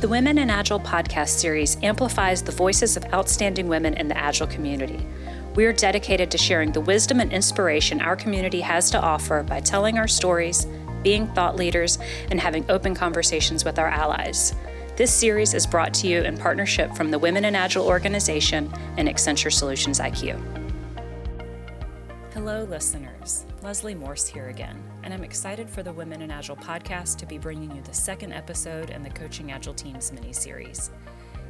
The Women in Agile podcast series amplifies the voices of outstanding women in the Agile community. We are dedicated to sharing the wisdom and inspiration our community has to offer by telling our stories, being thought leaders, and having open conversations with our allies. This series is brought to you in partnership from the Women in Agile organization and Accenture Solutions IQ. Hello, listeners. Leslie Morse here again, and I'm excited for the Women in Agile podcast to be bringing you the second episode in the Coaching Agile Teams mini series.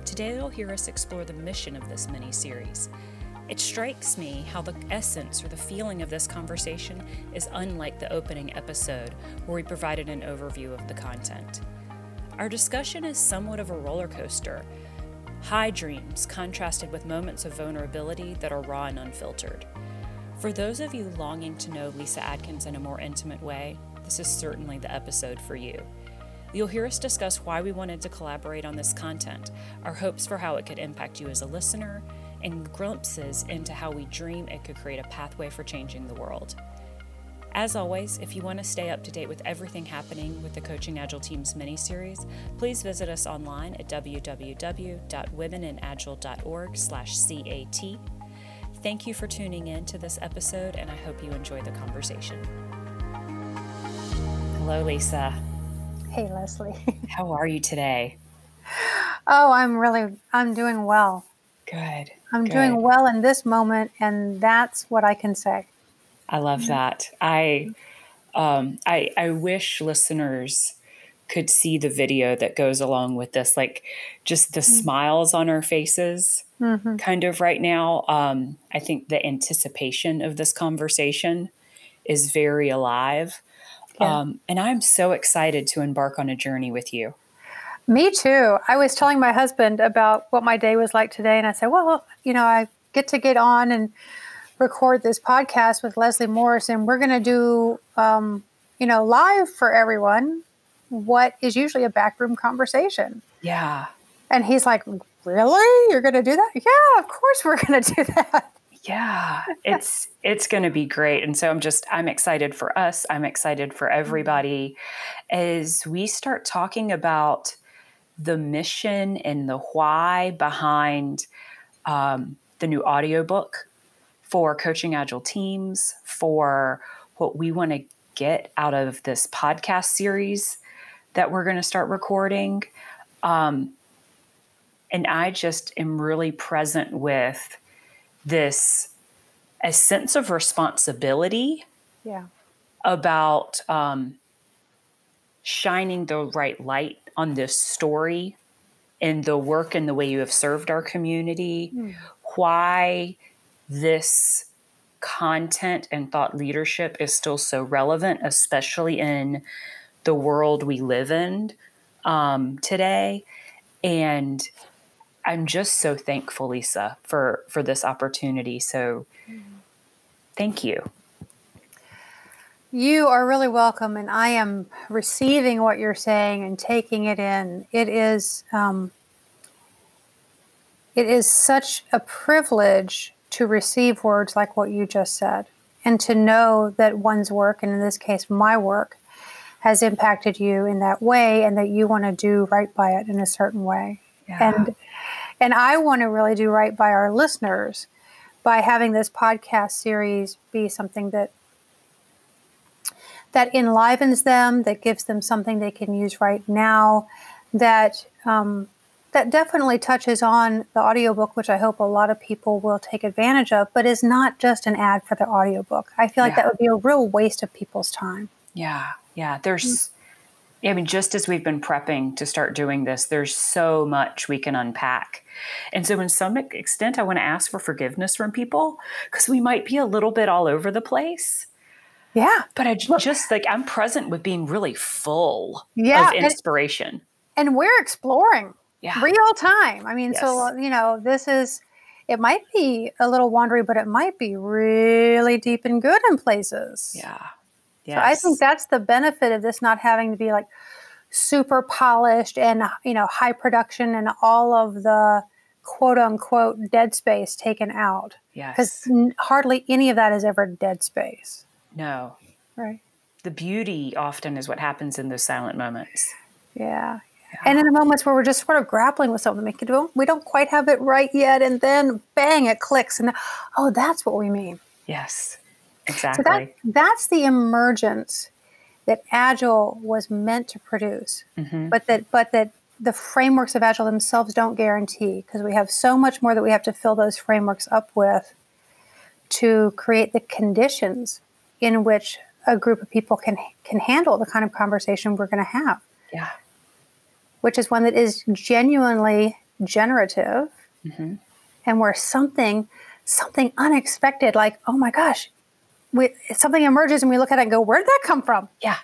Today, you'll hear us explore the mission of this mini series. It strikes me how the essence or the feeling of this conversation is unlike the opening episode, where we provided an overview of the content. Our discussion is somewhat of a roller coaster. High dreams contrasted with moments of vulnerability that are raw and unfiltered. For those of you longing to know Lisa Adkins in a more intimate way, this is certainly the episode for you. You'll hear us discuss why we wanted to collaborate on this content, our hopes for how it could impact you as a listener, and glimpses into how we dream it could create a pathway for changing the world. As always, if you want to stay up to date with everything happening with the Coaching Agile Teams mini series, please visit us online at www.womeninagile.org/cat Thank you for tuning in to this episode, and I hope you enjoy the conversation. Hello, Lisa. Hey, Leslie. How are you today? Oh, I'm really, I'm doing well. Good. I'm good. doing well in this moment, and that's what I can say. I love that. I, um, I, I wish listeners could see the video that goes along with this, like just the mm-hmm. smiles on our faces, mm-hmm. kind of right now. Um, I think the anticipation of this conversation is very alive. Yeah. Um, and I'm so excited to embark on a journey with you. Me too. I was telling my husband about what my day was like today, and I said, Well, you know, I get to get on and record this podcast with Leslie Morse, and we're going to do, um, you know, live for everyone what is usually a backroom conversation. Yeah. And he's like, Really? You're going to do that? Yeah, of course we're going to do that. Yeah, it's it's going to be great. And so I'm just I'm excited for us. I'm excited for everybody as we start talking about the mission and the why behind um, the new audiobook for coaching agile teams, for what we want to get out of this podcast series that we're going to start recording. Um, and I just am really present with this a sense of responsibility yeah. about um, shining the right light on this story and the work and the way you have served our community, mm. why this content and thought leadership is still so relevant, especially in the world we live in um, today. And I'm just so thankful, Lisa, for for this opportunity. So, thank you. You are really welcome, and I am receiving what you're saying and taking it in. It is um, it is such a privilege to receive words like what you just said, and to know that one's work, and in this case, my work, has impacted you in that way and that you want to do right by it in a certain way. Yeah. And and I want to really do right by our listeners by having this podcast series be something that that enlivens them, that gives them something they can use right now, that um, that definitely touches on the audiobook, which I hope a lot of people will take advantage of, but is not just an ad for the audiobook. I feel like yeah. that would be a real waste of people's time. Yeah. Yeah, there's, I mean, just as we've been prepping to start doing this, there's so much we can unpack. And so, in some extent, I want to ask for forgiveness from people because we might be a little bit all over the place. Yeah. But I just like, I'm present with being really full yeah, of inspiration. And, and we're exploring yeah. real time. I mean, yes. so, you know, this is, it might be a little wandery, but it might be really deep and good in places. Yeah. Yes. So I think that's the benefit of this not having to be like super polished and you know high production and all of the quote unquote dead space taken out. Yes. Because hardly any of that is ever dead space. No. Right. The beauty often is what happens in those silent moments. Yeah. And in the moments where we're just sort of grappling with something, we don't, we don't quite have it right yet, and then bang, it clicks, and oh, that's what we mean. Yes, exactly. So that, that's the emergence that Agile was meant to produce, mm-hmm. but that but that the frameworks of Agile themselves don't guarantee because we have so much more that we have to fill those frameworks up with to create the conditions in which a group of people can can handle the kind of conversation we're going to have. Yeah. Which is one that is genuinely generative mm-hmm. and where something something unexpected like oh my gosh we, something emerges and we look at it and go where did that come from yeah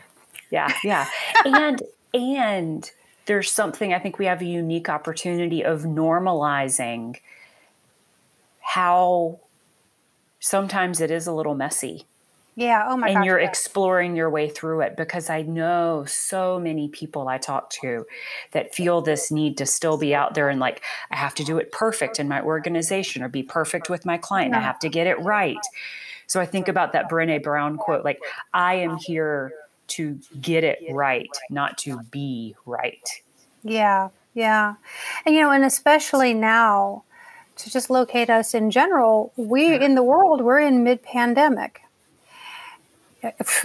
yeah yeah and and there's something i think we have a unique opportunity of normalizing how sometimes it is a little messy yeah. Oh my And gosh, you're yeah. exploring your way through it because I know so many people I talk to that feel this need to still be out there and like, I have to do it perfect in my organization or be perfect with my client. I have to get it right. So I think about that Brene Brown quote like, I am here to get it right, not to be right. Yeah. Yeah. And, you know, and especially now, to just locate us in general, we mm-hmm. in the world, we're in mid pandemic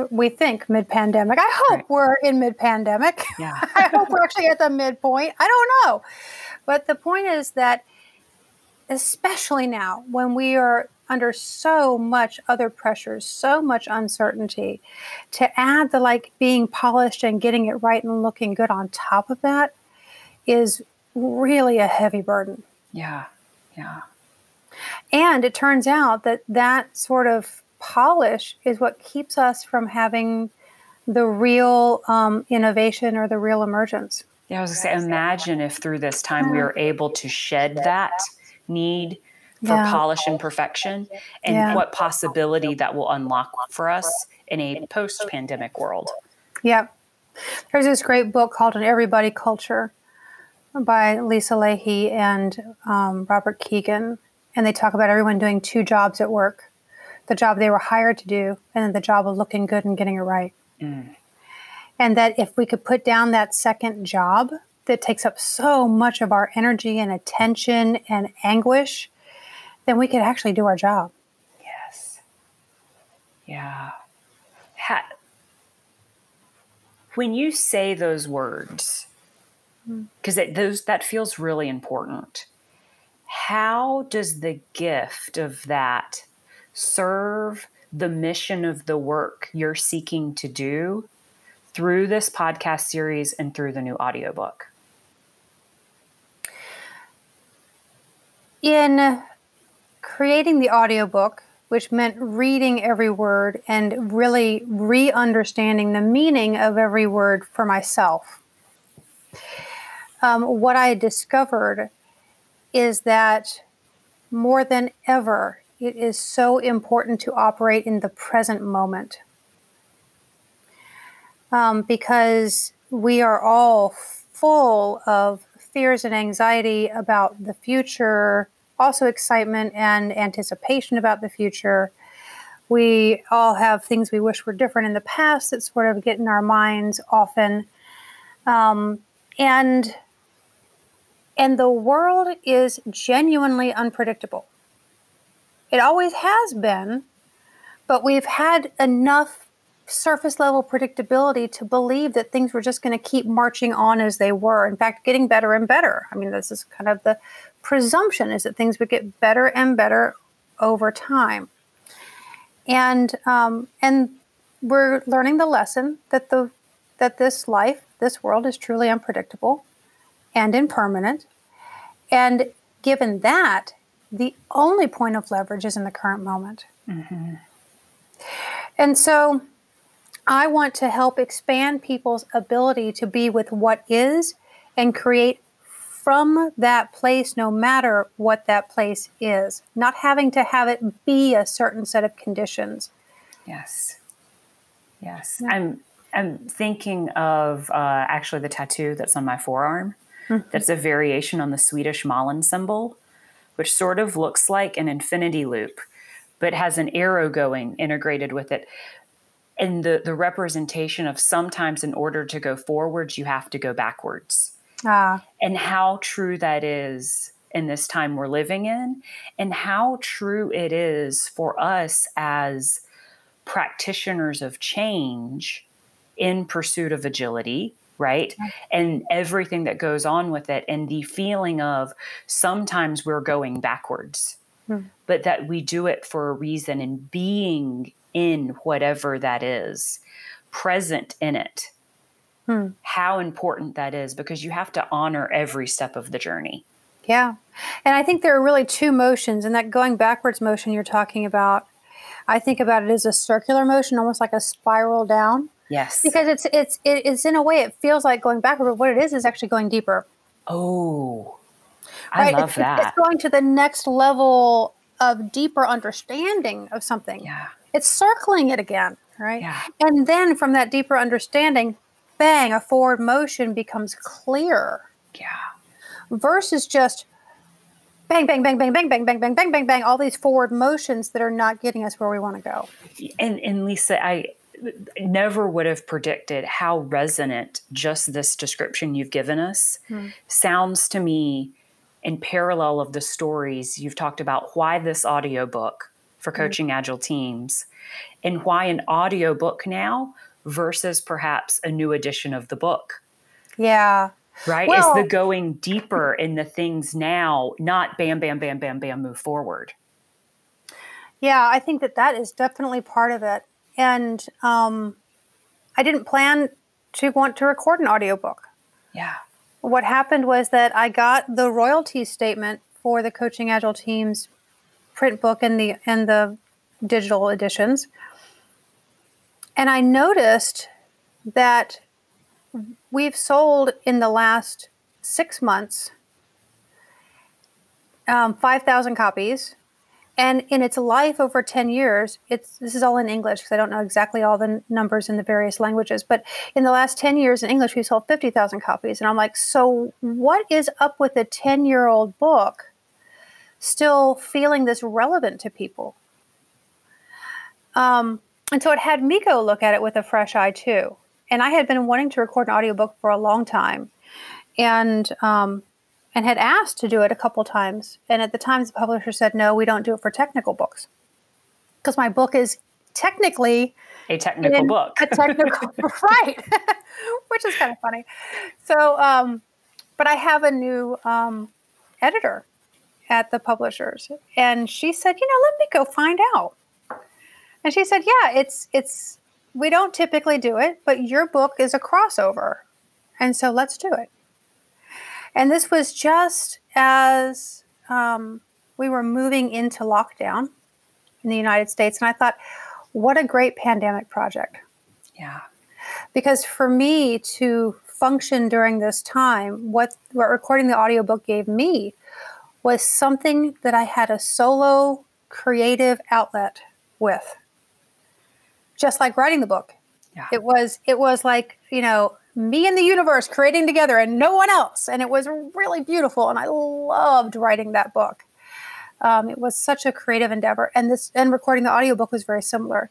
we think mid pandemic. I hope right. we're in mid pandemic. Yeah. I hope we're actually at the midpoint. I don't know. But the point is that, especially now when we are under so much other pressures, so much uncertainty, to add the like being polished and getting it right and looking good on top of that is really a heavy burden. Yeah. Yeah. And it turns out that that sort of polish is what keeps us from having the real um, innovation or the real emergence. Yeah, I was going to say, imagine if through this time we were able to shed that need for yeah. polish and perfection and yeah. what possibility that will unlock for us in a post pandemic world. Yep. There's this great book called An Everybody Culture by Lisa Lahey and um, Robert Keegan. And they talk about everyone doing two jobs at work the job they were hired to do, and then the job of looking good and getting it right. Mm. And that if we could put down that second job that takes up so much of our energy and attention and anguish, then we could actually do our job. Yes. Yeah. Ha- when you say those words, because mm. those that feels really important. How does the gift of that serve the mission of the work you're seeking to do through this podcast series and through the new audiobook? In creating the audiobook, which meant reading every word and really re understanding the meaning of every word for myself, um, what I discovered is that more than ever it is so important to operate in the present moment. Um, because we are all full of fears and anxiety about the future, also excitement and anticipation about the future. We all have things we wish were different in the past that sort of get in our minds often. Um, and and the world is genuinely unpredictable. It always has been, but we've had enough surface level predictability to believe that things were just going to keep marching on as they were. In fact, getting better and better. I mean, this is kind of the presumption is that things would get better and better over time. And um, and we're learning the lesson that the that this life, this world is truly unpredictable and impermanent. And given that, the only point of leverage is in the current moment. Mm-hmm. And so I want to help expand people's ability to be with what is and create from that place, no matter what that place is, not having to have it be a certain set of conditions. Yes. Yes. Yeah. I'm I'm thinking of uh, actually the tattoo that's on my forearm. Mm-hmm. That's a variation on the Swedish Malin symbol which sort of looks like an infinity loop, but has an arrow going integrated with it. And the, the representation of sometimes in order to go forwards, you have to go backwards. Ah. and how true that is in this time we're living in, and how true it is for us as practitioners of change in pursuit of agility right? And everything that goes on with it, and the feeling of sometimes we're going backwards, hmm. but that we do it for a reason and being in whatever that is, present in it. Hmm. How important that is because you have to honor every step of the journey. Yeah. And I think there are really two motions, and that going backwards motion you're talking about, I think about it as a circular motion, almost like a spiral down. Yes. Because it's it's it's in a way it feels like going backward, but what it is is actually going deeper. Oh. I right? love it's, that. It's going to the next level of deeper understanding of something. Yeah. It's circling it again, right? Yeah. And then from that deeper understanding, bang, a forward motion becomes clear. Yeah. Versus just bang, bang, bang, bang, bang, bang, bang, bang, bang, bang, bang, all these forward motions that are not getting us where we want to go. And and Lisa, I never would have predicted how resonant just this description you've given us hmm. sounds to me in parallel of the stories you've talked about why this audiobook for hmm. coaching hmm. agile teams and why an audiobook now versus perhaps a new edition of the book. Yeah. Right? Well, is the going deeper in the things now, not bam, bam, bam, bam, bam, move forward. Yeah, I think that that is definitely part of it and um, I didn't plan to want to record an audiobook. Yeah. What happened was that I got the royalty statement for the Coaching Agile Teams print book and the and the digital editions, and I noticed that we've sold in the last six months um, five thousand copies. And in its life over 10 years it's this is all in english because i don't know exactly all the numbers in the various languages but in the last 10 years in english we sold 50000 copies. And i'm like so what is up with a 10 year old book still feeling this relevant to people? Um, and so it had me go look at it with a fresh eye too and i had been wanting to record an audiobook for a long time and um, and had asked to do it a couple times. And at the time, the publisher said, no, we don't do it for technical books. Because my book is technically a technical book. a technical, right. Which is kind of funny. So, um, but I have a new um, editor at the publishers. And she said, you know, let me go find out. And she said, yeah, it's, it's, we don't typically do it, but your book is a crossover. And so let's do it. And this was just as um, we were moving into lockdown in the United States. And I thought, what a great pandemic project. Yeah. Because for me to function during this time, what, what recording the audiobook gave me was something that I had a solo creative outlet with. Just like writing the book. Yeah. It was it was like, you know, me and the universe creating together and no one else. And it was really beautiful. And I loved writing that book. Um, it was such a creative endeavor. And this and recording the audiobook was very similar.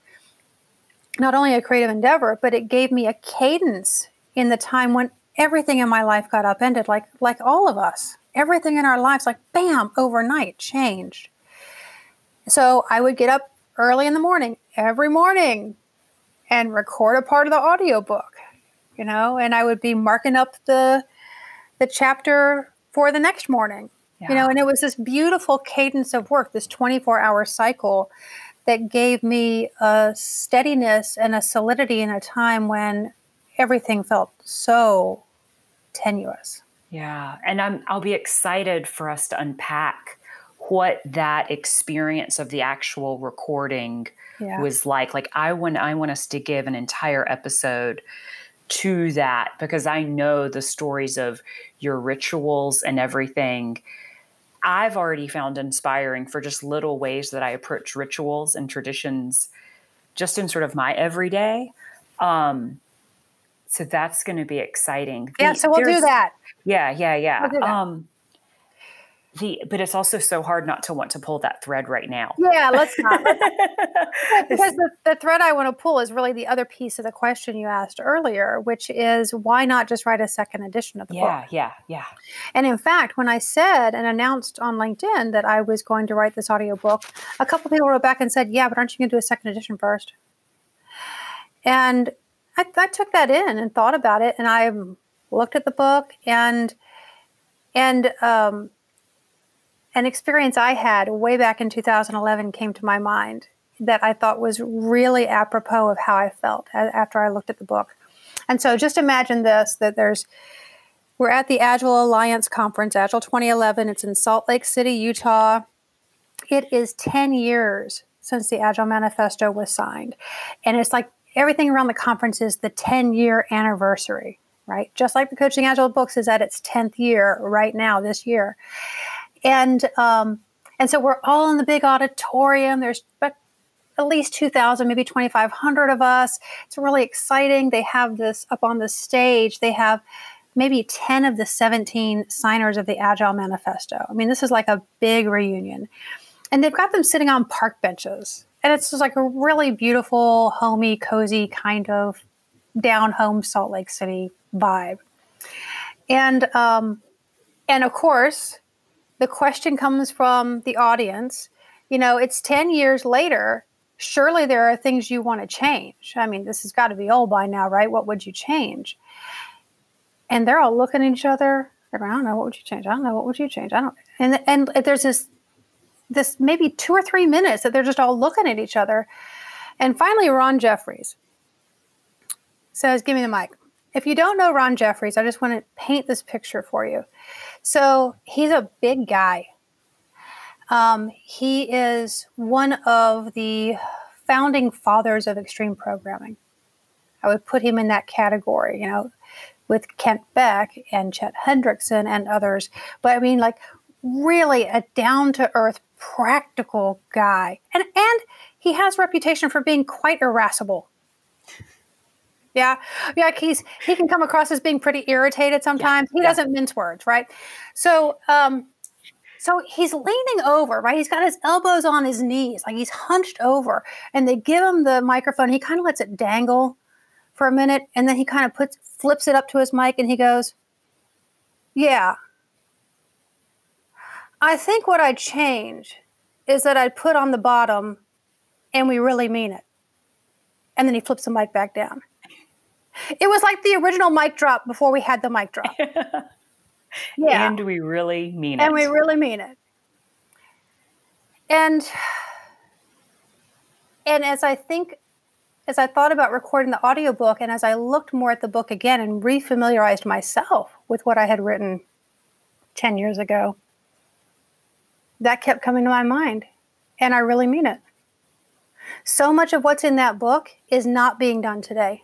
Not only a creative endeavor, but it gave me a cadence in the time when everything in my life got upended, like like all of us. Everything in our lives, like bam, overnight changed. So I would get up early in the morning every morning and record a part of the audiobook you know, and I would be marking up the the chapter for the next morning. Yeah. You know, and it was this beautiful cadence of work, this 24-hour cycle that gave me a steadiness and a solidity in a time when everything felt so tenuous. Yeah, and I'm I'll be excited for us to unpack what that experience of the actual recording yeah. was like. Like I want I want us to give an entire episode to that because I know the stories of your rituals and everything. I've already found inspiring for just little ways that I approach rituals and traditions just in sort of my everyday. Um, so that's going to be exciting. Yeah, so we'll do that. Yeah, yeah, yeah. We'll um, the but it's also so hard not to want to pull that thread right now. Yeah, let's not. because the, the thread I want to pull is really the other piece of the question you asked earlier, which is why not just write a second edition of the yeah, book? Yeah, yeah, yeah. And in fact, when I said and announced on LinkedIn that I was going to write this audiobook, a couple people wrote back and said, Yeah, but aren't you going to do a second edition first? And I, I took that in and thought about it, and I looked at the book and and um, an experience I had way back in 2011 came to my mind that I thought was really apropos of how I felt after I looked at the book. And so just imagine this that there's we're at the Agile Alliance conference, Agile 2011. It's in Salt Lake City, Utah. It is 10 years since the Agile Manifesto was signed. And it's like everything around the conference is the 10 year anniversary, right? Just like the Coaching Agile books is at its 10th year right now, this year and um, and so we're all in the big auditorium. There's at least 2,000, maybe 2,500 of us. It's really exciting. They have this up on the stage. They have maybe 10 of the 17 signers of the Agile Manifesto. I mean, this is like a big reunion. And they've got them sitting on park benches. And it's just like a really beautiful, homey, cozy kind of down home Salt Lake City vibe. And um, and of course, the question comes from the audience. You know, it's 10 years later. Surely there are things you want to change. I mean, this has got to be old by now, right? What would you change? And they're all looking at each other. I don't know what would you change. I don't know what would you change. I don't. And and there's this this maybe two or three minutes that they're just all looking at each other. And finally, Ron Jeffries says, "Give me the mic." If you don't know Ron Jeffries, I just want to paint this picture for you. So he's a big guy. Um, he is one of the founding fathers of extreme programming. I would put him in that category, you know, with Kent Beck and Chet Hendrickson and others. But I mean, like, really a down to earth, practical guy. And, and he has reputation for being quite irascible. Yeah, yeah. He's he can come across as being pretty irritated sometimes. Yeah. He yeah. doesn't mince words, right? So, um, so he's leaning over, right? He's got his elbows on his knees, like he's hunched over, and they give him the microphone. He kind of lets it dangle for a minute, and then he kind of puts flips it up to his mic, and he goes, "Yeah, I think what I'd change is that I'd put on the bottom, and we really mean it." And then he flips the mic back down. It was like the original mic drop before we had the mic drop. yeah. And we really mean it. And we really mean it. And and as I think as I thought about recording the audiobook and as I looked more at the book again and refamiliarized myself with what I had written 10 years ago, that kept coming to my mind. And I really mean it. So much of what's in that book is not being done today.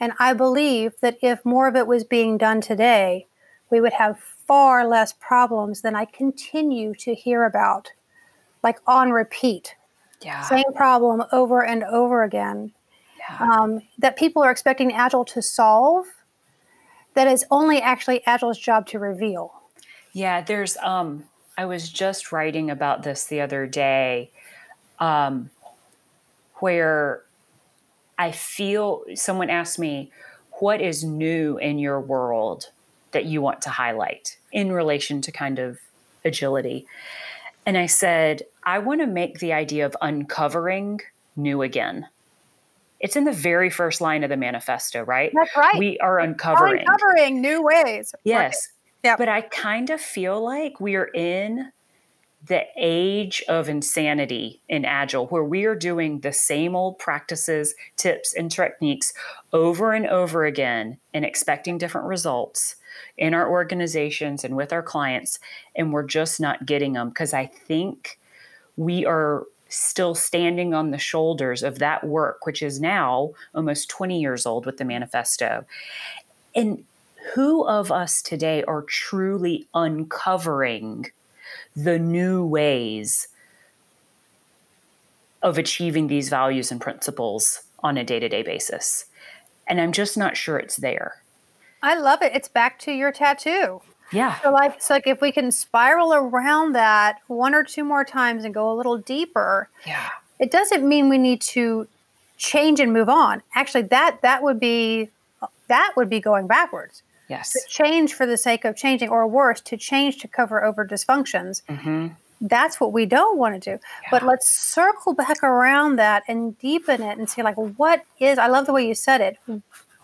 And I believe that if more of it was being done today, we would have far less problems than I continue to hear about, like on repeat. Yeah. Same problem over and over again. Yeah. Um, that people are expecting Agile to solve, that is only actually Agile's job to reveal. Yeah, there's, um, I was just writing about this the other day, um, where I feel someone asked me, what is new in your world that you want to highlight in relation to kind of agility? And I said, I want to make the idea of uncovering new again. It's in the very first line of the manifesto, right? That's right. We are uncovering. Uncovering new ways. Yes. Yeah. But I kind of feel like we are in the age of insanity in Agile, where we are doing the same old practices, tips, and techniques over and over again and expecting different results in our organizations and with our clients. And we're just not getting them because I think we are still standing on the shoulders of that work, which is now almost 20 years old with the manifesto. And who of us today are truly uncovering? The new ways of achieving these values and principles on a day to day basis. And I'm just not sure it's there. I love it. It's back to your tattoo. Yeah. So like, it's like if we can spiral around that one or two more times and go a little deeper, Yeah. it doesn't mean we need to change and move on. Actually, that that would be that would be going backwards. Yes. To change for the sake of changing, or worse, to change to cover over dysfunctions. Mm-hmm. That's what we don't want to do. But let's circle back around that and deepen it and see, like, what is? I love the way you said it.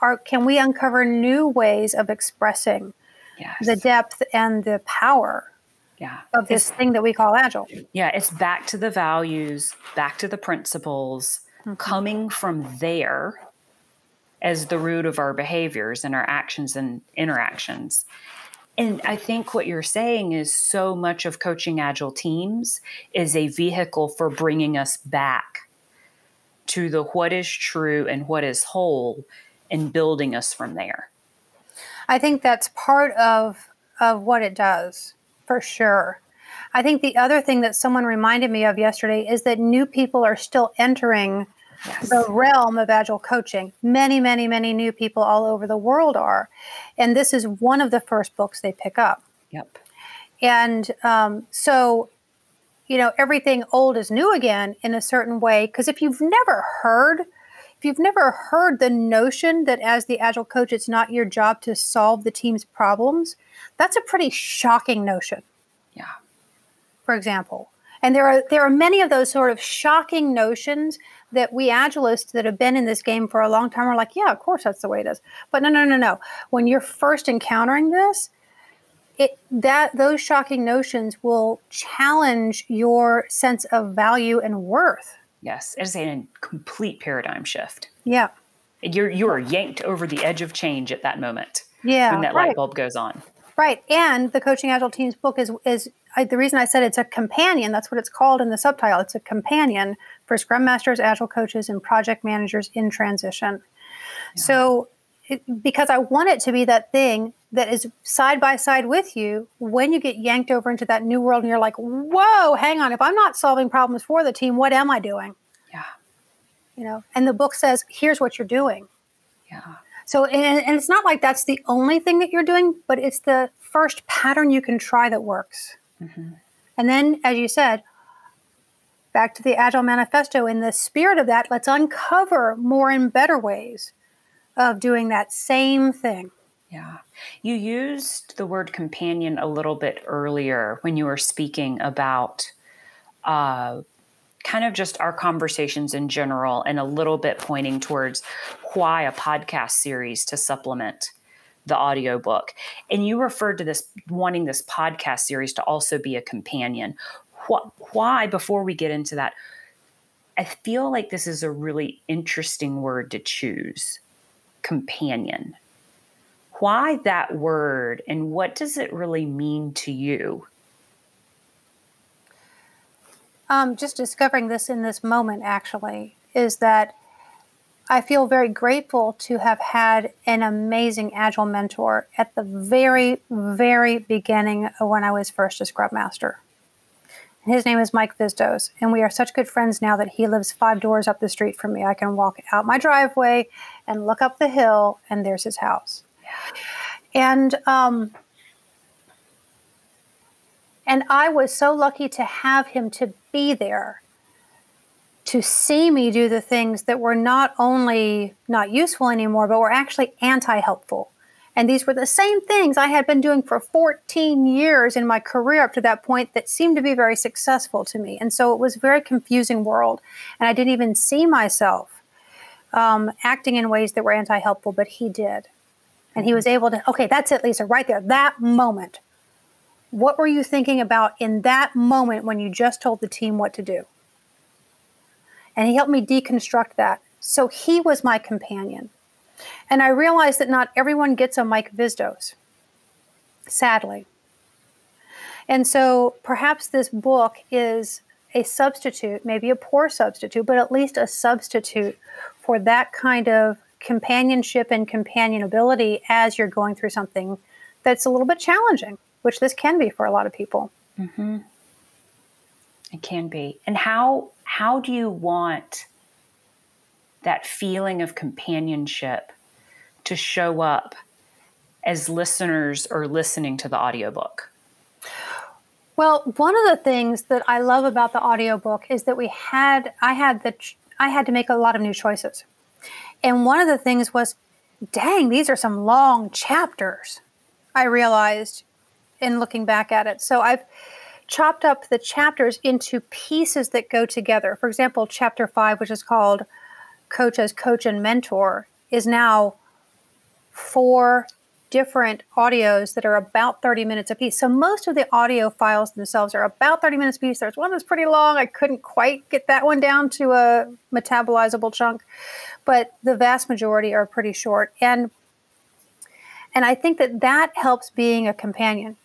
Are can we uncover new ways of expressing Yes. the depth and the power yeah. of this thing that we call agile? Yeah, it's back to the values, back to the principles, coming from there as the root of our behaviors and our actions and interactions. And I think what you're saying is so much of coaching agile teams is a vehicle for bringing us back to the what is true and what is whole and building us from there. I think that's part of of what it does, for sure. I think the other thing that someone reminded me of yesterday is that new people are still entering Yes. the realm of agile coaching. Many, many, many new people all over the world are. And this is one of the first books they pick up. Yep. And um, so, you know, everything old is new again in a certain way. Because if you've never heard, if you've never heard the notion that as the agile coach, it's not your job to solve the team's problems, that's a pretty shocking notion, Yeah. for example. And there are there are many of those sort of shocking notions that we agilists that have been in this game for a long time are like, yeah, of course that's the way it is. But no, no, no, no. When you're first encountering this, it that those shocking notions will challenge your sense of value and worth. Yes. It's a complete paradigm shift. Yeah. You're you are yanked over the edge of change at that moment Yeah. when that right. light bulb goes on. Right. And the Coaching Agile Teams book is is I, the reason I said it's a companion. That's what it's called in the subtitle. It's a companion for Scrum Masters, Agile coaches, and project managers in transition. So, it, because I want it to be that thing that is side by side with you when you get yanked over into that new world, and you're like, "Whoa, hang on! If I'm not solving problems for the team, what am I doing?" Yeah. You know. And the book says, "Here's what you're doing." Yeah. So, and, and it's not like that's the only thing that you're doing, but it's the first pattern you can try that works. And then, as you said, back to the Agile Manifesto, in the spirit of that, let's uncover more and better ways of doing that same thing. Yeah. You used the word companion a little bit earlier when you were speaking about uh, kind of just our conversations in general and a little bit pointing towards why a podcast series to supplement the audiobook. And you referred to this wanting this podcast series to also be a companion. Wh- Why, before we get into that, I feel like this is a really interesting word to choose companion why that word and what does it really mean to you? Um, just discovering this in this moment, actually, is that I feel very grateful to have had an amazing Agile mentor at the very, very beginning when I was first a Scrum Master. His name is Mike Vizdos, and we are such good friends now that he lives five doors up the street from me. I can walk out my driveway and look up the hill, and there's his house. And um, and I was so lucky to have him to be there to see me do the things that were not only not useful anymore, but were actually anti helpful. And these were the same things I had been doing for 14 years in my career up to that point that seemed to be very successful to me. And so it was a very confusing world. And I didn't even see myself um, acting in ways that were anti helpful, but he did. And he was able to, okay, that's it, Lisa, right there, that moment. What were you thinking about in that moment when you just told the team what to do? And he helped me deconstruct that. So he was my companion. And I realized that not everyone gets a Mike Vizdos, sadly. And so perhaps this book is a substitute, maybe a poor substitute, but at least a substitute for that kind of companionship and companionability as you're going through something that's a little bit challenging, which this can be for a lot of people. Mm-hmm. It can be. And how how do you want that feeling of companionship to show up as listeners are listening to the audiobook? Well, one of the things that I love about the audiobook is that we had I had the I had to make a lot of new choices. And one of the things was dang, these are some long chapters. I realized in looking back at it. So I've chopped up the chapters into pieces that go together. For example, chapter 5 which is called Coach as Coach and Mentor is now four different audios that are about 30 minutes a piece. So most of the audio files themselves are about 30 minutes a piece. There's one that's pretty long. I couldn't quite get that one down to a metabolizable chunk, but the vast majority are pretty short. And and I think that that helps being a companion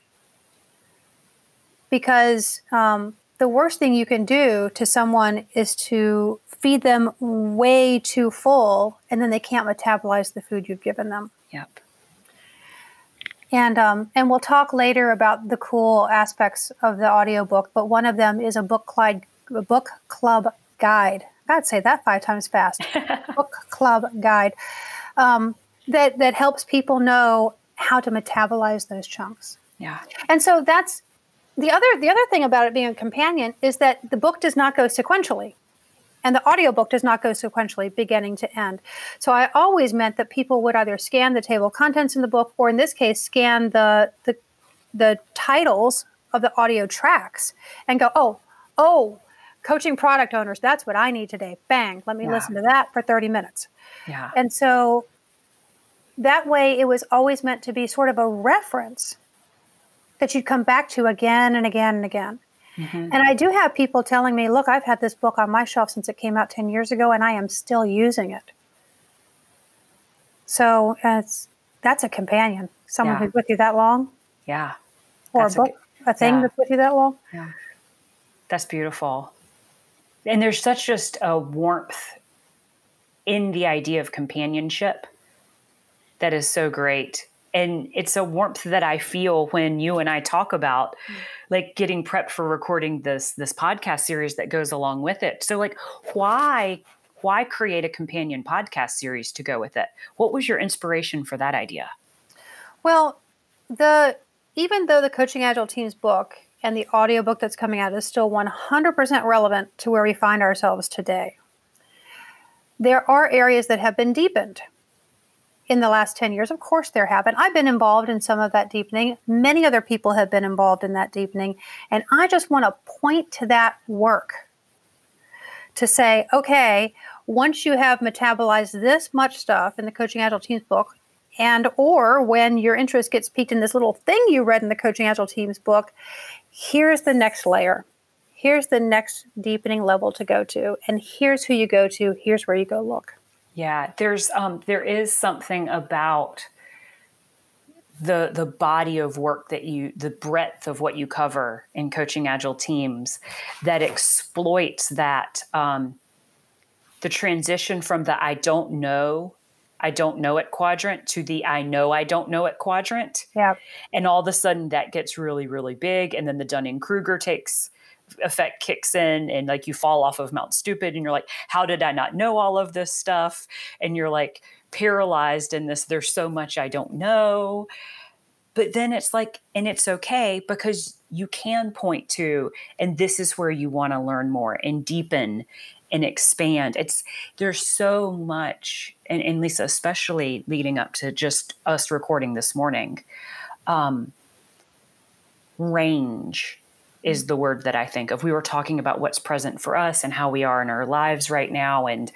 because um, the worst thing you can do to someone is to feed them way too full and then they can't metabolize the food you've given them. Yep. And um, and we'll talk later about the cool aspects of the audiobook, but one of them is a book club, a book club guide. God, say that five times fast. book club guide um, that that helps people know how to metabolize those chunks. Yeah. And so that's the other the other thing about it being a companion is that the book does not go sequentially and the audiobook does not go sequentially beginning to end. So i always meant that people would either scan the table of contents in the book or in this case scan the the, the titles of the audio tracks and go oh oh coaching product owners that's what i need today. Bang let me yeah. listen to that for 30 minutes. Yeah. And so that way it was always meant to be sort of a reference that you'd come back to again and again and again Mm-hmm. And I do have people telling me, look, I've had this book on my shelf since it came out 10 years ago and I am still using it. So it's, that's a companion, someone yeah. who's with you that long. Yeah. Or that's a book, a, a thing yeah. that's with you that long. Yeah. That's beautiful. And there's such just a warmth in the idea of companionship that is so great and it's a warmth that I feel when you and I talk about mm. like getting prepped for recording this this podcast series that goes along with it. So like why why create a companion podcast series to go with it? What was your inspiration for that idea? Well, the even though the Coaching Agile Teams book and the audiobook that's coming out is still 100% relevant to where we find ourselves today. There are areas that have been deepened in the last 10 years. Of course, there have been. I've been involved in some of that deepening. Many other people have been involved in that deepening. And I just want to point to that work to say, okay, once you have metabolized this much stuff in the Coaching Agile Teams book, and or when your interest gets piqued in this little thing you read in the Coaching Agile Teams book, here's the next layer. Here's the next deepening level to go to. And here's who you go to. Here's where you go look. Yeah, there's um, there is something about the the body of work that you the breadth of what you cover in coaching agile teams that exploits that um, the transition from the I don't know I don't know it quadrant to the I know I don't know it quadrant. Yeah. And all of a sudden that gets really, really big. And then the Dunning Kruger takes effect kicks in and like you fall off of Mount Stupid and you're like, how did I not know all of this stuff? And you're like paralyzed in this, there's so much I don't know. But then it's like, and it's okay because you can point to, and this is where you want to learn more and deepen and expand. It's there's so much, and, and Lisa, especially leading up to just us recording this morning, um, range is the word that I think of. We were talking about what's present for us and how we are in our lives right now. And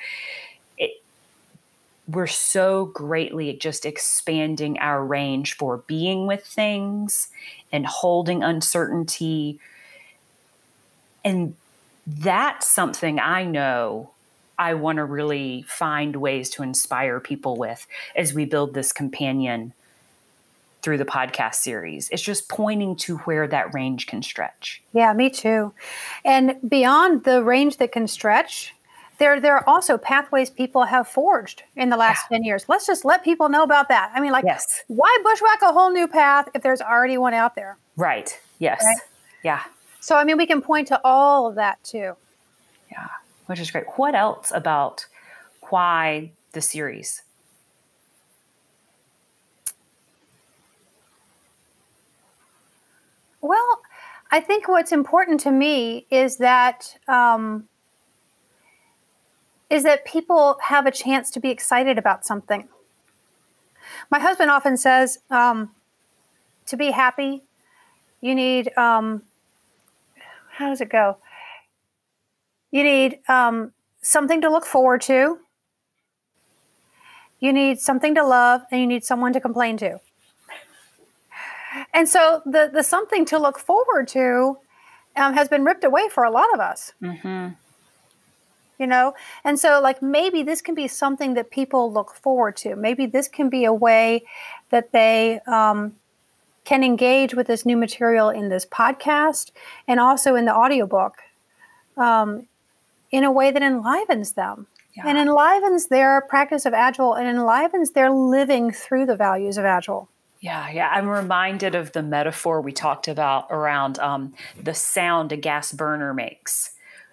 it, we're so greatly just expanding our range for being with things and holding uncertainty. And that's something I know I want to really find ways to inspire people with as we build this companion through the podcast series. It's just pointing to where that range can stretch. Yeah, me too. And beyond the range that can stretch, there there are also pathways people have forged in the last yeah. 10 years. Let's just let people know about that. I mean, like, yes. why bushwhack a whole new path if there's already one out there? Right. Yes. Right? Yeah. So, I mean, we can point to all of that too. Yeah, which is great. What else about why the series? I think what's important to me is that um, is that people have a chance to be excited about something. My husband often says, um, to be happy, you need um, how does it go? You need um, something to look forward to. You need something to love, and you need someone to complain to. And so the the something to look forward to um, has been ripped away for a lot of us. Mm-hmm. You know, and so like maybe this can be something that people look forward to. Maybe this can be a way that they um, can engage with this new material in this podcast and also in the audiobook um, in a way that enlivens them yeah. and enlivens their practice of Agile and enlivens their living through the values of Agile. Yeah, yeah. I'm reminded of the metaphor we talked about around um, the sound a gas burner makes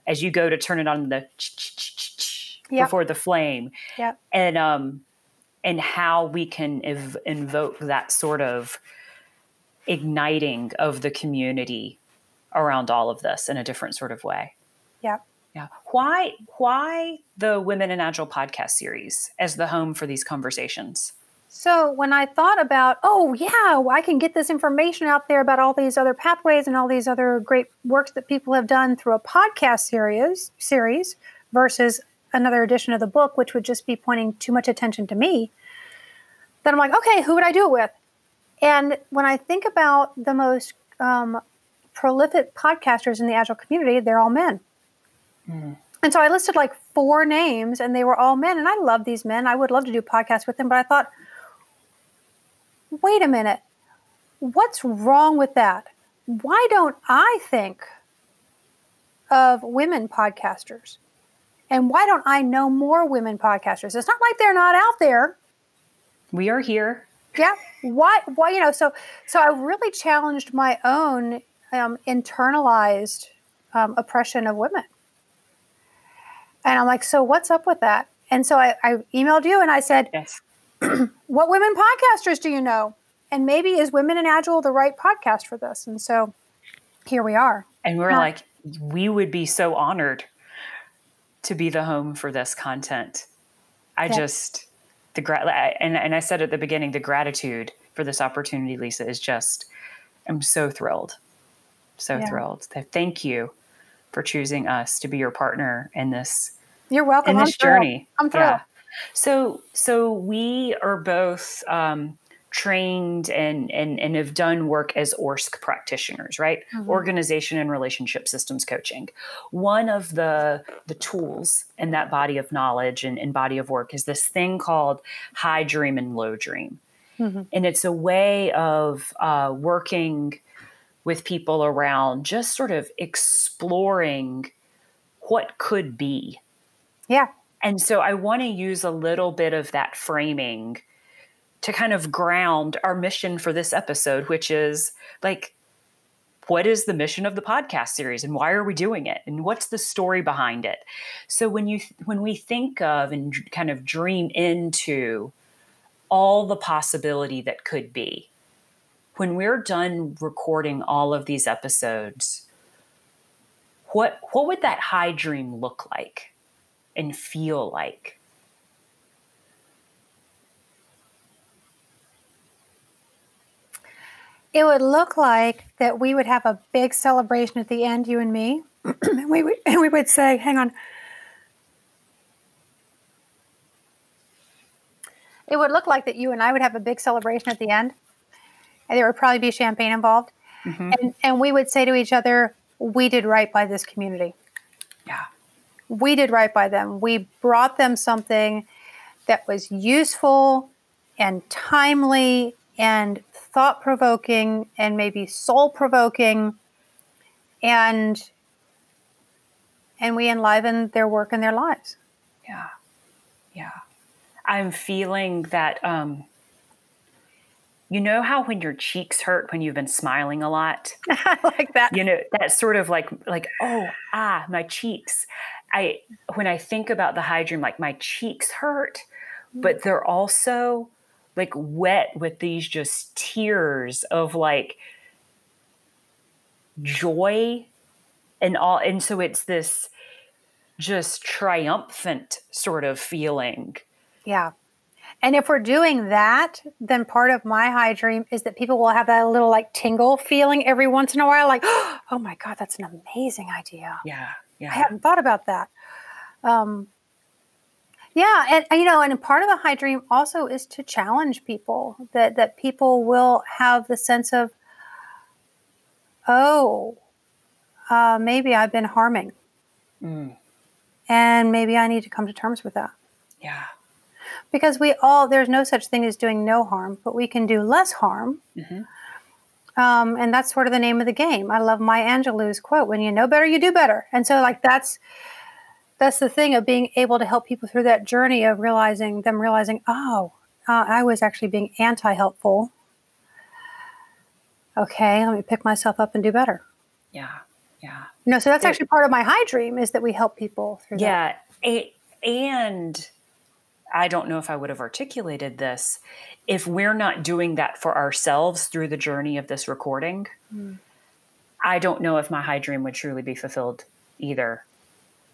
as you go to turn it on the yep. before the flame. Yeah. And um, and how we can ev- invoke that sort of igniting of the community around all of this in a different sort of way. Yeah. Yeah. Why why the Women in Agile podcast series as the home for these conversations? So when I thought about, oh yeah, well, I can get this information out there about all these other pathways and all these other great works that people have done through a podcast series series versus another edition of the book, which would just be pointing too much attention to me. Then I'm like, okay, who would I do it with? And when I think about the most um, prolific podcasters in the Agile community, they're all men. Mm. And so I listed like four names, and they were all men. And I love these men. I would love to do podcasts with them, but I thought, wait a minute, what's wrong with that? Why don't I think of women podcasters? And why don't I know more women podcasters? It's not like they're not out there. We are here yeah why why you know so so i really challenged my own um, internalized um, oppression of women and i'm like so what's up with that and so i, I emailed you and i said yes. what women podcasters do you know and maybe is women in agile the right podcast for this and so here we are and we're like we would be so honored to be the home for this content i yeah. just the gra- and and I said at the beginning the gratitude for this opportunity, Lisa, is just I'm so thrilled, so yeah. thrilled. Thank you for choosing us to be your partner in this. You're welcome. In this I'm journey. Thrilled. I'm thrilled. Yeah. So so we are both um, trained and, and, and have done work as ORSC practitioners, right? Mm-hmm. Organization and relationship systems coaching. One of the, the tools in that body of knowledge and, and body of work is this thing called high dream and low dream. Mm-hmm. And it's a way of uh, working with people around just sort of exploring what could be. Yeah. And so I want to use a little bit of that framing to kind of ground our mission for this episode, which is like, what is the mission of the podcast series and why are we doing it? And what's the story behind it? So when you when we think of and kind of dream into all the possibility that could be when we're done recording all of these episodes what what would that high dream look like and feel like It would look like that we would have a big celebration at the end, you and me. and we would, and we would say, hang on. It would look like that you and I would have a big celebration at the end. And there would probably be champagne involved. Mm-hmm. And, and we would say to each other, we did right by this community. Yeah. We did right by them. We brought them something that was useful and timely and thought provoking and maybe soul provoking and and we enliven their work and their lives. Yeah. Yeah. I'm feeling that um you know how when your cheeks hurt when you've been smiling a lot? Like that. You know that sort of like like oh ah my cheeks i when i think about the high dream like my cheeks hurt mm. but they're also like wet with these just tears of like joy and all and so it's this just triumphant sort of feeling Yeah. And if we're doing that, then part of my high dream is that people will have that little like tingle feeling every once in a while, like, oh my God, that's an amazing idea. yeah I yeah hadn't thought about that. Um, yeah, and you know, and part of the high dream also is to challenge people that that people will have the sense of, oh, uh, maybe I've been harming, Mm, and maybe I need to come to terms with that. yeah Because we all there's no such thing as doing no harm, but we can do less harm. Mhm. Um, and that's sort of the name of the game. I love Maya Angelou's quote: "When you know better, you do better." And so, like that's that's the thing of being able to help people through that journey of realizing them realizing, oh, uh, I was actually being anti-helpful. Okay, let me pick myself up and do better. yeah yeah know, so that's There- actually part of my high dream is that we help people through that. Yeah, a, and I don't know if I would have articulated this if we're not doing that for ourselves through the journey of this recording. I don't know if my high dream would truly be fulfilled either.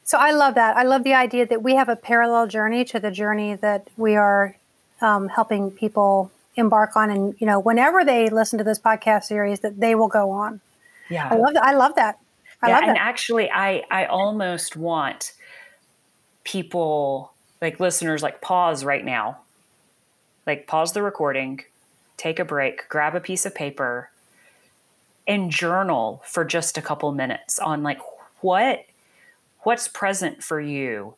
So I love that. I love the idea that we have a parallel journey to the journey that we are um, helping people embark on, and you know, whenever they listen to this podcast series, that they will go on. Yeah, I love that. I love that. I yeah, love and that. actually, I I almost want people like listeners like pause right now, like pause the recording, take a break, grab a piece of paper, and journal for just a couple minutes on like what what's present for you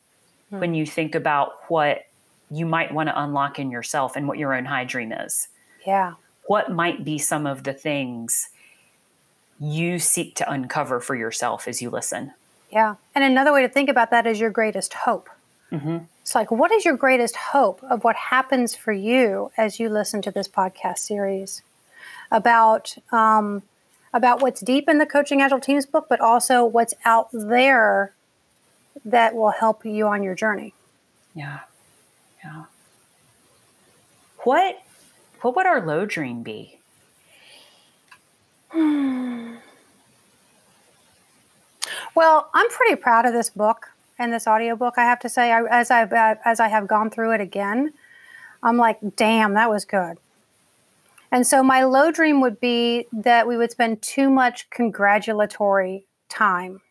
hmm. when you think about what you might want to unlock in yourself and what your own high dream is Yeah. what might be some of the things you seek to uncover for yourself as you listen. Yeah. And another way to think about that is your greatest hope. Mhm. It's like, what is your greatest hope of what happens for you as you listen to this podcast series about um, about what's deep in the Coaching Agile Teams book, but also what's out there that will help you on your journey. Yeah. Yeah. What what would our low dream be? Well, I'm pretty proud of this book and this audiobook. I have to say, I, as I've uh, as I have gone through it again, I'm like, damn, that was good. And so my low dream would be that we would spend too much congratulatory time.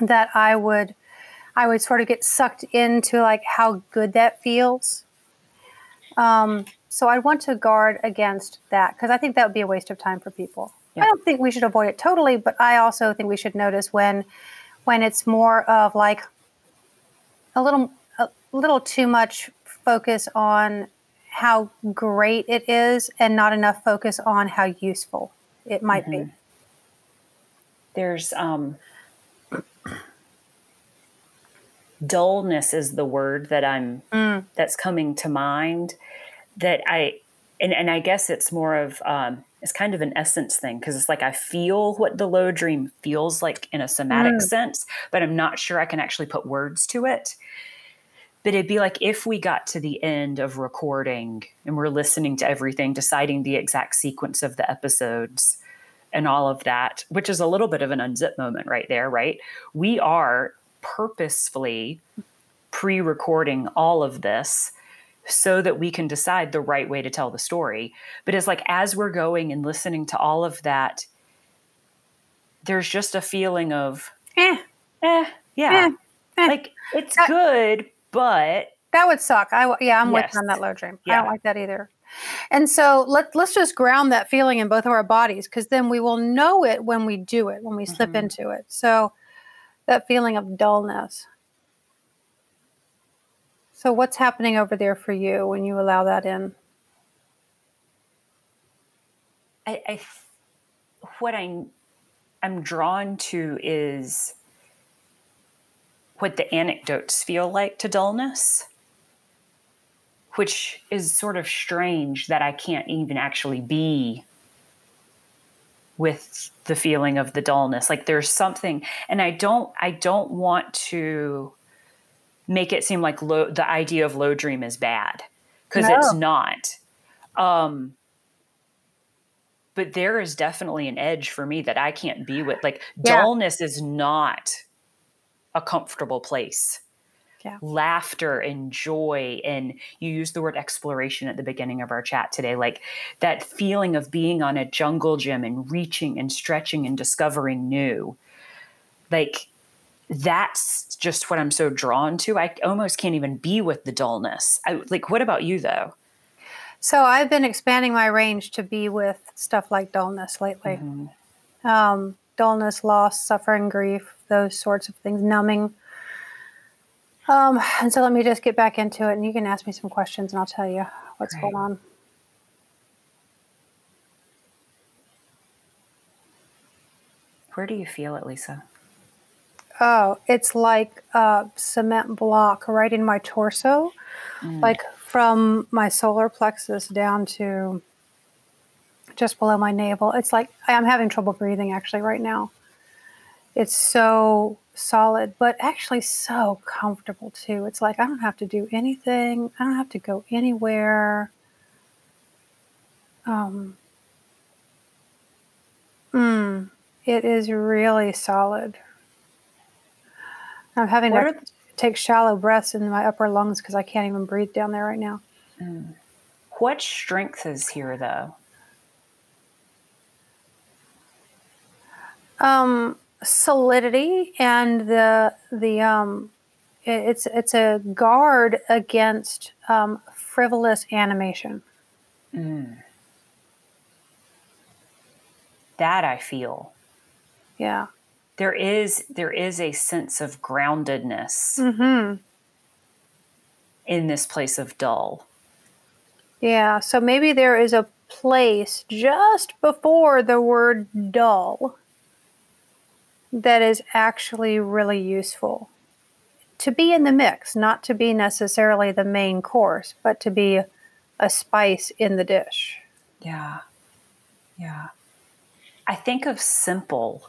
That I would, I would sort of get sucked into like how good that feels. Um, so I'd want to guard against that because I think that would be a waste of time for people. Yeah. I don't think we should avoid it totally, but I also think we should notice when, when it's more of like a little, a little too much focus on how great it is and not enough focus on how useful it might be. There's um dullness is the word that I'm that's coming to mind that I and, and I guess it's more of um it's kind of an essence thing because it's like I feel what the low dream feels like in a somatic sense, but I'm not sure I can actually put words to it. But it'd be like if we got to the end of recording and we're listening to everything, deciding the exact sequence of the episodes and all of that, which is a little bit of an unzip moment right there, right? We are purposefully pre recording all of this so that we can decide the right way to tell the story. But it's like as we're going and listening to all of that, there's just a feeling of, Eh, eh, yeah, eh, eh. like it's That- good, but That would suck. I yeah, I'm with Yes. you on that low dream. I Yeah. don't like that either. And so let let's just ground that feeling in both of our bodies because then we will know it when we do it, when we slip Mhm. into it. So that feeling of dullness. So what's happening over there for you when you allow that in? I, I what I'm I'm drawn to is what the anecdotes feel like to dullness, which is sort of strange that I can't even actually be with the feeling of the dullness. Like there's something, and I don't I don't want to make it seem like low, the idea of low dream is bad because it's not. Um, but there is definitely an edge for me that I can't be with. Like Yeah. dullness is not a comfortable place. Yeah. Laughter and joy, and you use the word exploration at the beginning of our chat today. Like that feeling of being on a jungle gym and reaching and stretching and discovering new. Like that's just what I'm so drawn to. I almost can't even be with the dullness. I, like, what about you though? So I've been expanding my range to be with stuff like dullness lately. Mm-hmm. Um, dullness, loss, suffering, grief, those sorts of things, numbing. Um, and so let me just get back into it, and you can ask me some questions, and I'll tell you what's going on. Where do you feel it, Lisa? Oh, it's like a cement block right in my torso, like from my solar plexus down to just below my navel. It's like I'm having trouble breathing actually right now. It's so solid, but actually so comfortable too. It's like I don't have to do anything, I don't have to go anywhere. Um, mm, it is really solid. I'm having What to take shallow breaths in my upper lungs because I can't even breathe down there right now. What strength is here, though? Um, solidity and the the um, it, it's it's a guard against um, frivolous animation. Mm. That I feel. Yeah. There is there is a sense of groundedness hmm in this place of dull. Yeah. So maybe there is a place just before the word dull that is actually really useful to be in the mix, not to be necessarily the main course, but to be a spice in the dish. Yeah. Yeah. I think of simple.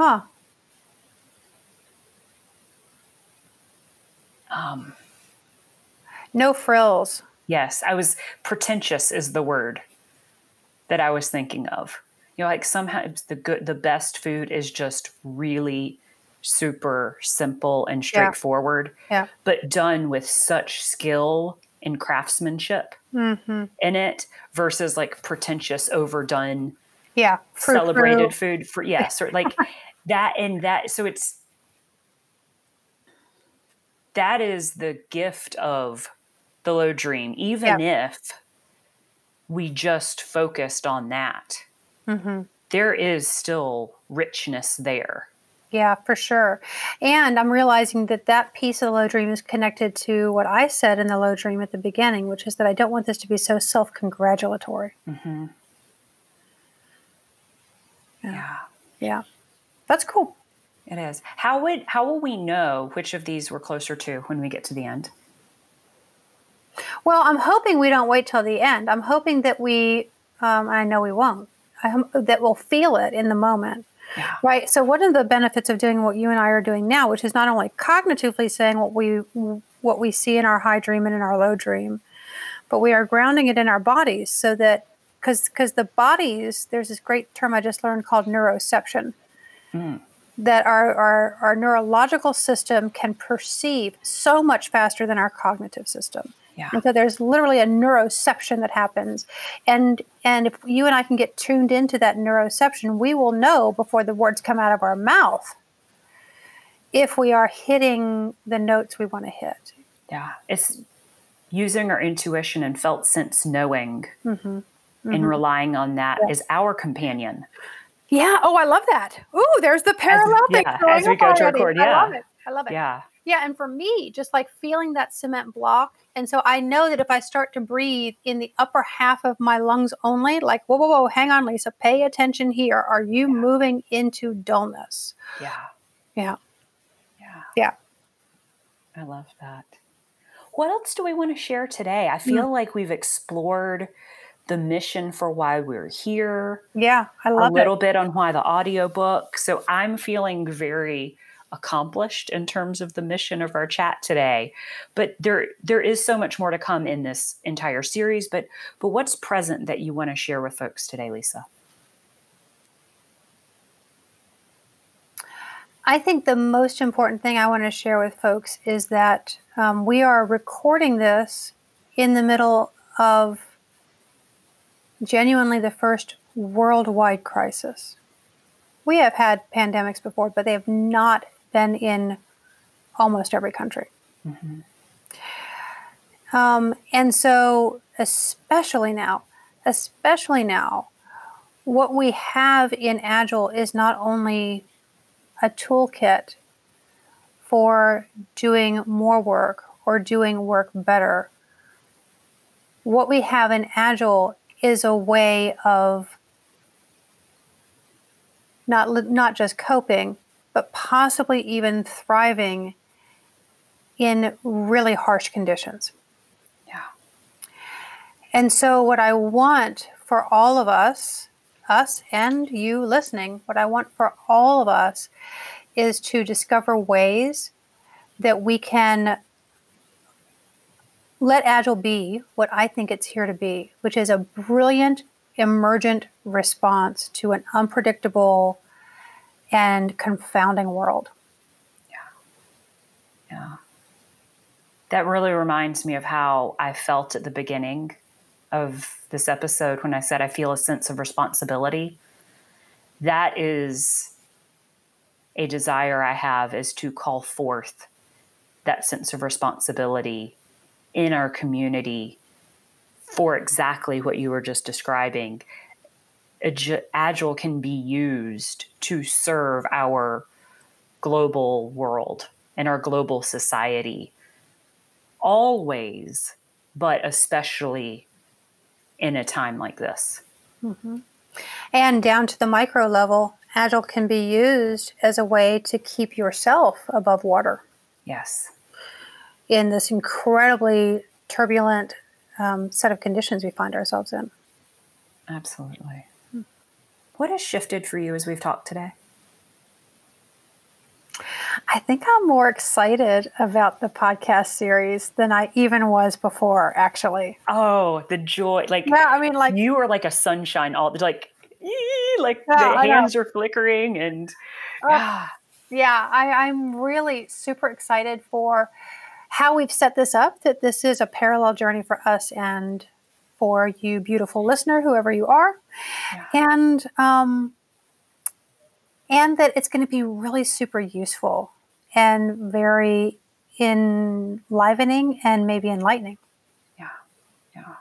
Huh. Um, No frills. yes, I was pretentious is the word that I was thinking of. You know, like sometimes the good the best food is just really super simple and straightforward, Yeah. but done with such skill and craftsmanship hmm in it versus like pretentious overdone Yeah. Fruit, celebrated fruit. food for yes or like that and that so it's that is the gift of the low dream even if we just focused on that hmm there is still richness there Yeah, for sure. And I'm realizing that that piece of the low dream is connected to what I said in the low dream at the beginning, which is that I don't want this to be so self congratulatory. mm-hmm. Yeah. yeah Yeah. That's cool. it is how would how will we know which of these we're closer to when we get to the end Well, I'm hoping we don't wait till the end. I'm hoping that we, um, I know we won't, I hope that we'll feel it in the moment. yeah Right. So one of the benefits of doing what you and I are doing now, which is not only cognitively saying what we what we see in our high dream and in our low dream, but we are grounding it in our bodies so that because because the bodies there's this great term I just learned called neuroception. Mm. That our, our our neurological system can perceive so much faster than our cognitive system. yeah And so there's literally a neuroception that happens. And and if you and I can get tuned into that neuroception, we will know before the words come out of our mouth if we are hitting the notes we want to hit. Yeah, it's using our intuition and felt sense knowing mm-hmm. and mm-hmm. relying on that as our companion. Yeah. Oh, I love that. Ooh, there's the parallel thing yeah, as we go to record, I love it. I love it. Yeah, Yeah, and for me, just like feeling that cement block. And so I know that if I start to breathe in the upper half of my lungs only, like, whoa, whoa, whoa, hang on, Lisa, pay attention here. Are you moving into dullness? yeah, Yeah. yeah. Yeah. I love that. What else do we want to share today? I feel mm. like we've explored the mission for why we're here, Yeah. I love it. a little it. bit on why the audiobook. So I'm feeling very accomplished in terms of the mission of our chat today. But there there is so much more to come in this entire series. But but what's present that you want to share with folks today, Lisa? I think the most important thing I want to share with folks is that um, we are recording this in the middle of genuinely the first worldwide crisis. We have had pandemics before, but they have not been in almost every country. Mm-hmm. Um, and so, especially now, especially now, what we have in Agile is not only a toolkit for doing more work or doing work better. What we have in Agile is a way of not, not just coping, but possibly even thriving in really harsh conditions. Yeah. And so, what I want for all of us us and you listening, what I want for all of us is to discover ways that we can let Agile be what I think it's here to be, which is a brilliant, emergent response to an unpredictable and confounding world. Yeah. Yeah. That really reminds me of how I felt at the beginning of this episode when I said I feel a sense of responsibility. That is a desire I have is to call forth that sense of responsibility in our community for exactly what you were just describing. Agile can be used to serve our global world and our global society always, but especially in a time like this. Mm-hmm. And down to the micro level, Agile can be used as a way to keep yourself above water. Yes. In this incredibly turbulent um, set of conditions we find ourselves in. Absolutely. Hmm. What has shifted for you as we've talked today? I think I'm more excited about the podcast series than I even was before, actually. Oh, the joy. Like, yeah, I mean, like, you are like a sunshine, all like, like yeah, the hands are flickering and, uh, yeah, I, I'm really super excited for how we've set this up, that this is a parallel journey for us and for you, beautiful listener, whoever you are. Yeah. And, um, and that it's going to be really super useful and very enlivening and maybe enlightening. Yeah, yeah.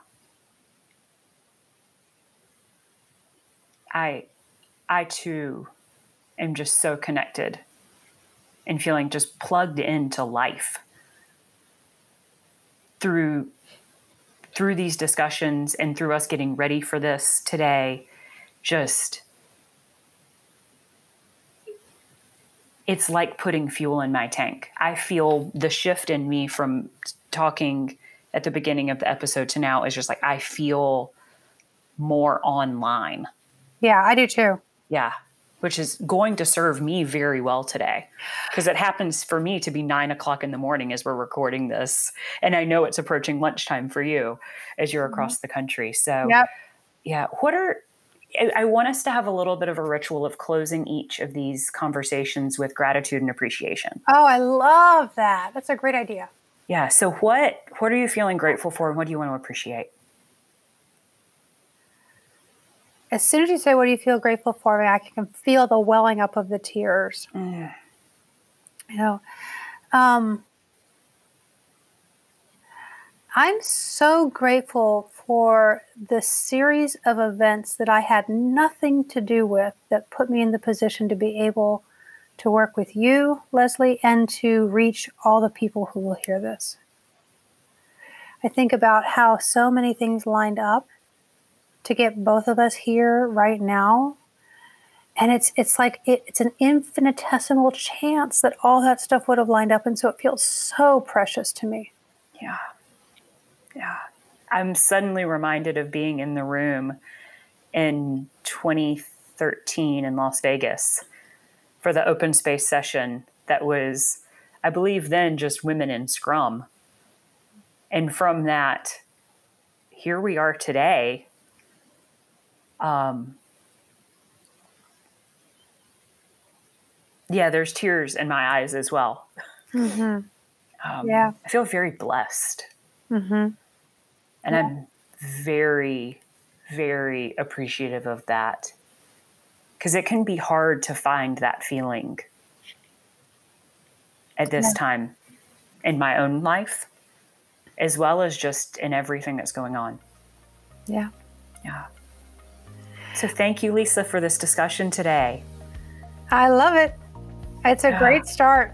I, I too, am just so connected and feeling just plugged into life through through these discussions and through us getting ready for this today just it's like putting fuel in my tank. I feel the shift in me from talking at the beginning of the episode to now is just like I feel more online. Yeah, I do too. Yeah, which is going to serve me very well today because it happens for me to be nine o'clock in the morning as we're recording this. And I know it's approaching lunchtime for you as you're across mm-hmm. the country. So, yep. yeah, what are I want us to have a little bit of a ritual of closing each of these conversations with gratitude and appreciation. Oh, I love that. That's a great idea. Yeah. So what what are you feeling grateful for and what do you want to appreciate? As soon as you say what do you feel grateful for, I can feel the welling up of the tears. Mm. You know, um, I'm so grateful for the series of events that I had nothing to do with that put me in the position to be able to work with you, Leslie, and to reach all the people who will hear this. I think about how so many things lined up to get both of us here right now. And it's it's like it, it's an infinitesimal chance that all that stuff would have lined up, and so it feels so precious to me. Yeah, yeah. I'm suddenly reminded of being in the room in 2013 in Las Vegas for the open space session that was, I believe, then just women in Scrum. And from that, here we are today. Um, yeah, there's tears in my eyes as well. Mm-hmm. Um, yeah. I feel very blessed. Mm-hmm. And yeah. I'm very, very appreciative of that because it can be hard to find that feeling at this yeah. time in my own life as well as just in everything that's going on. Yeah. Yeah. So thank you, Lisa, for this discussion today. I love it. It's a yeah. great start.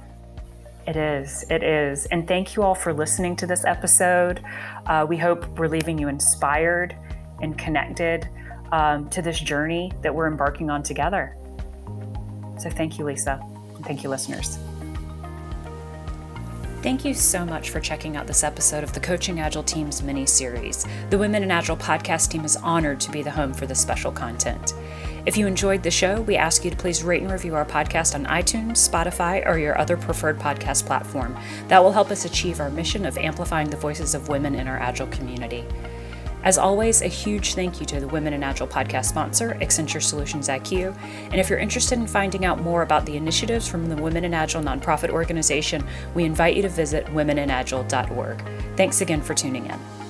It is. It is. And thank you all for listening to this episode. Uh, we hope we're leaving you inspired and connected um, to this journey that we're embarking on together. So thank you, Lisa. And thank you, listeners. Thank you so much for checking out this episode of the Coaching Agile Teams mini series. The Women in Agile podcast team is honored to be the home for this special content. If you enjoyed the show, we ask you to please rate and review our podcast on iTunes, Spotify, or your other preferred podcast platform. That will help us achieve our mission of amplifying the voices of women in our Agile community. As always, a huge thank you to the Women in Agile podcast sponsor, Accenture Solutions IQ. And if you're interested in finding out more about the initiatives from the Women in Agile nonprofit organization, we invite you to visit womeninagile.org. Thanks again for tuning in.